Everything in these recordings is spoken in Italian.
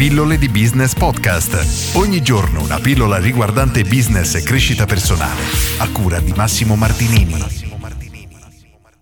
Pillole di Business Podcast. Ogni giorno una pillola riguardante business e crescita personale. A cura di Massimo Martinini.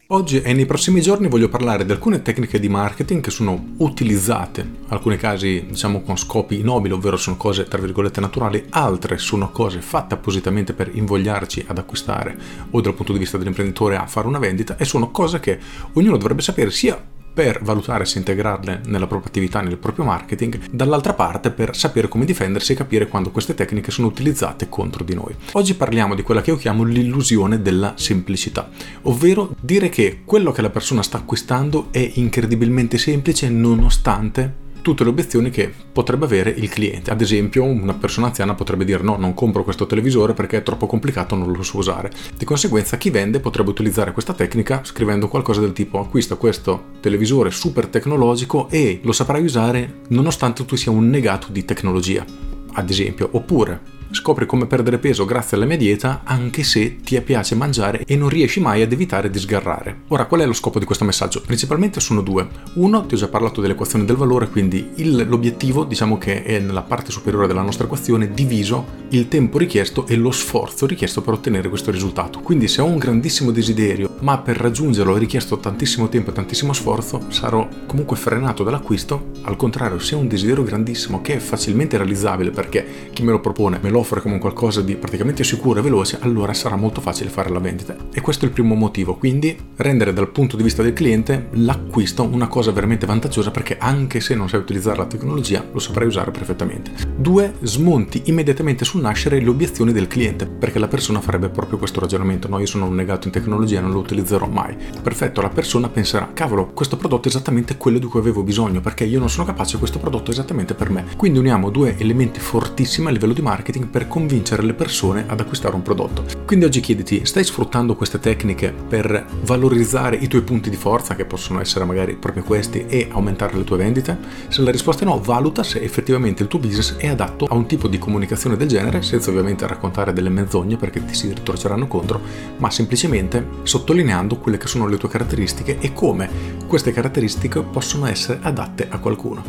Oggi e nei prossimi giorni voglio parlare di alcune tecniche di marketing che sono utilizzate, in alcuni casi diciamo con scopi nobili, ovvero sono cose tra virgolette naturali, altre sono cose fatte appositamente per invogliarci ad acquistare o dal punto di vista dell'imprenditore a fare una vendita e sono cose che ognuno dovrebbe sapere sia per valutare se integrarle nella propria attività, nel proprio marketing, dall'altra parte per sapere come difendersi e capire quando queste tecniche sono utilizzate contro di noi. Oggi parliamo di quella che io chiamo l'illusione della semplicità, ovvero dire che quello che la persona sta acquistando è incredibilmente semplice nonostante tutte le obiezioni che potrebbe avere il cliente. Ad esempio, una persona anziana potrebbe dire no, non compro questo televisore perché è troppo complicato, non lo so usare. Di conseguenza, chi vende potrebbe utilizzare questa tecnica scrivendo qualcosa del tipo acquista questo televisore super tecnologico e lo saprai usare nonostante tu sia un negato di tecnologia. Ad esempio, oppure Scopri come perdere peso grazie alla mia dieta anche se ti piace mangiare e non riesci mai ad evitare di sgarrare. Ora, qual è lo scopo di questo messaggio? Principalmente sono due. Uno, ti ho già parlato dell'equazione del valore, quindi il, l'obiettivo diciamo che è nella parte superiore della nostra equazione diviso il tempo richiesto e lo sforzo richiesto per ottenere questo risultato. Quindi se ho un grandissimo desiderio, ma per raggiungerlo ho richiesto tantissimo tempo e tantissimo sforzo, sarò comunque frenato dall'acquisto. Al contrario, se ho un desiderio grandissimo che è facilmente realizzabile perché chi me lo propone me lo offre come qualcosa di praticamente sicuro e veloce, allora sarà molto facile fare la vendita. E questo è il primo motivo, quindi rendere dal punto di vista del cliente l'acquisto una cosa veramente vantaggiosa perché anche se non sai utilizzare la tecnologia lo saprai usare perfettamente. Due, smonti immediatamente sul nascere le obiezioni del cliente, perché la persona farebbe proprio questo ragionamento, no io sono un negato in tecnologia, non lo utilizzerò mai. Perfetto, la persona penserà, cavolo, questo prodotto è esattamente quello di cui avevo bisogno, perché io non sono capace, questo prodotto è esattamente per me. Quindi uniamo due elementi fortissimi a livello di marketing per convincere le persone ad acquistare un prodotto. Quindi oggi chiediti, stai sfruttando queste tecniche per valorizzare i tuoi punti di forza, che possono essere magari proprio questi, e aumentare le tue vendite? Se la risposta è no, valuta se effettivamente il tuo business è adatto a un tipo di comunicazione del genere, senza ovviamente raccontare delle menzogne perché ti si ritorceranno contro, ma semplicemente sottolineando quelle che sono le tue caratteristiche e come queste caratteristiche possono essere adatte a qualcuno.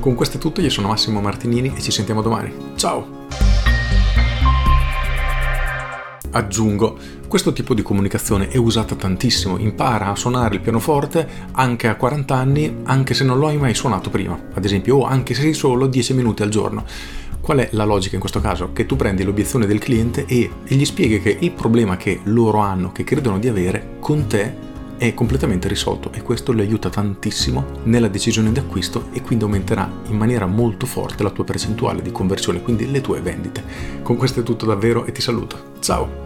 Con questo è tutto, io sono Massimo Martinini e ci sentiamo domani. Ciao! Aggiungo, questo tipo di comunicazione è usata tantissimo, impara a suonare il pianoforte anche a 40 anni, anche se non lo hai mai suonato prima, ad esempio, o anche se sei solo 10 minuti al giorno. Qual è la logica in questo caso? Che tu prendi l'obiezione del cliente e, gli spieghi che il problema che loro hanno, che credono di avere, con te è completamente risolto e questo le aiuta tantissimo nella decisione di acquisto e quindi aumenterà in maniera molto forte la tua percentuale di conversione, quindi le tue vendite. Con questo è tutto davvero e ti saluto. Ciao!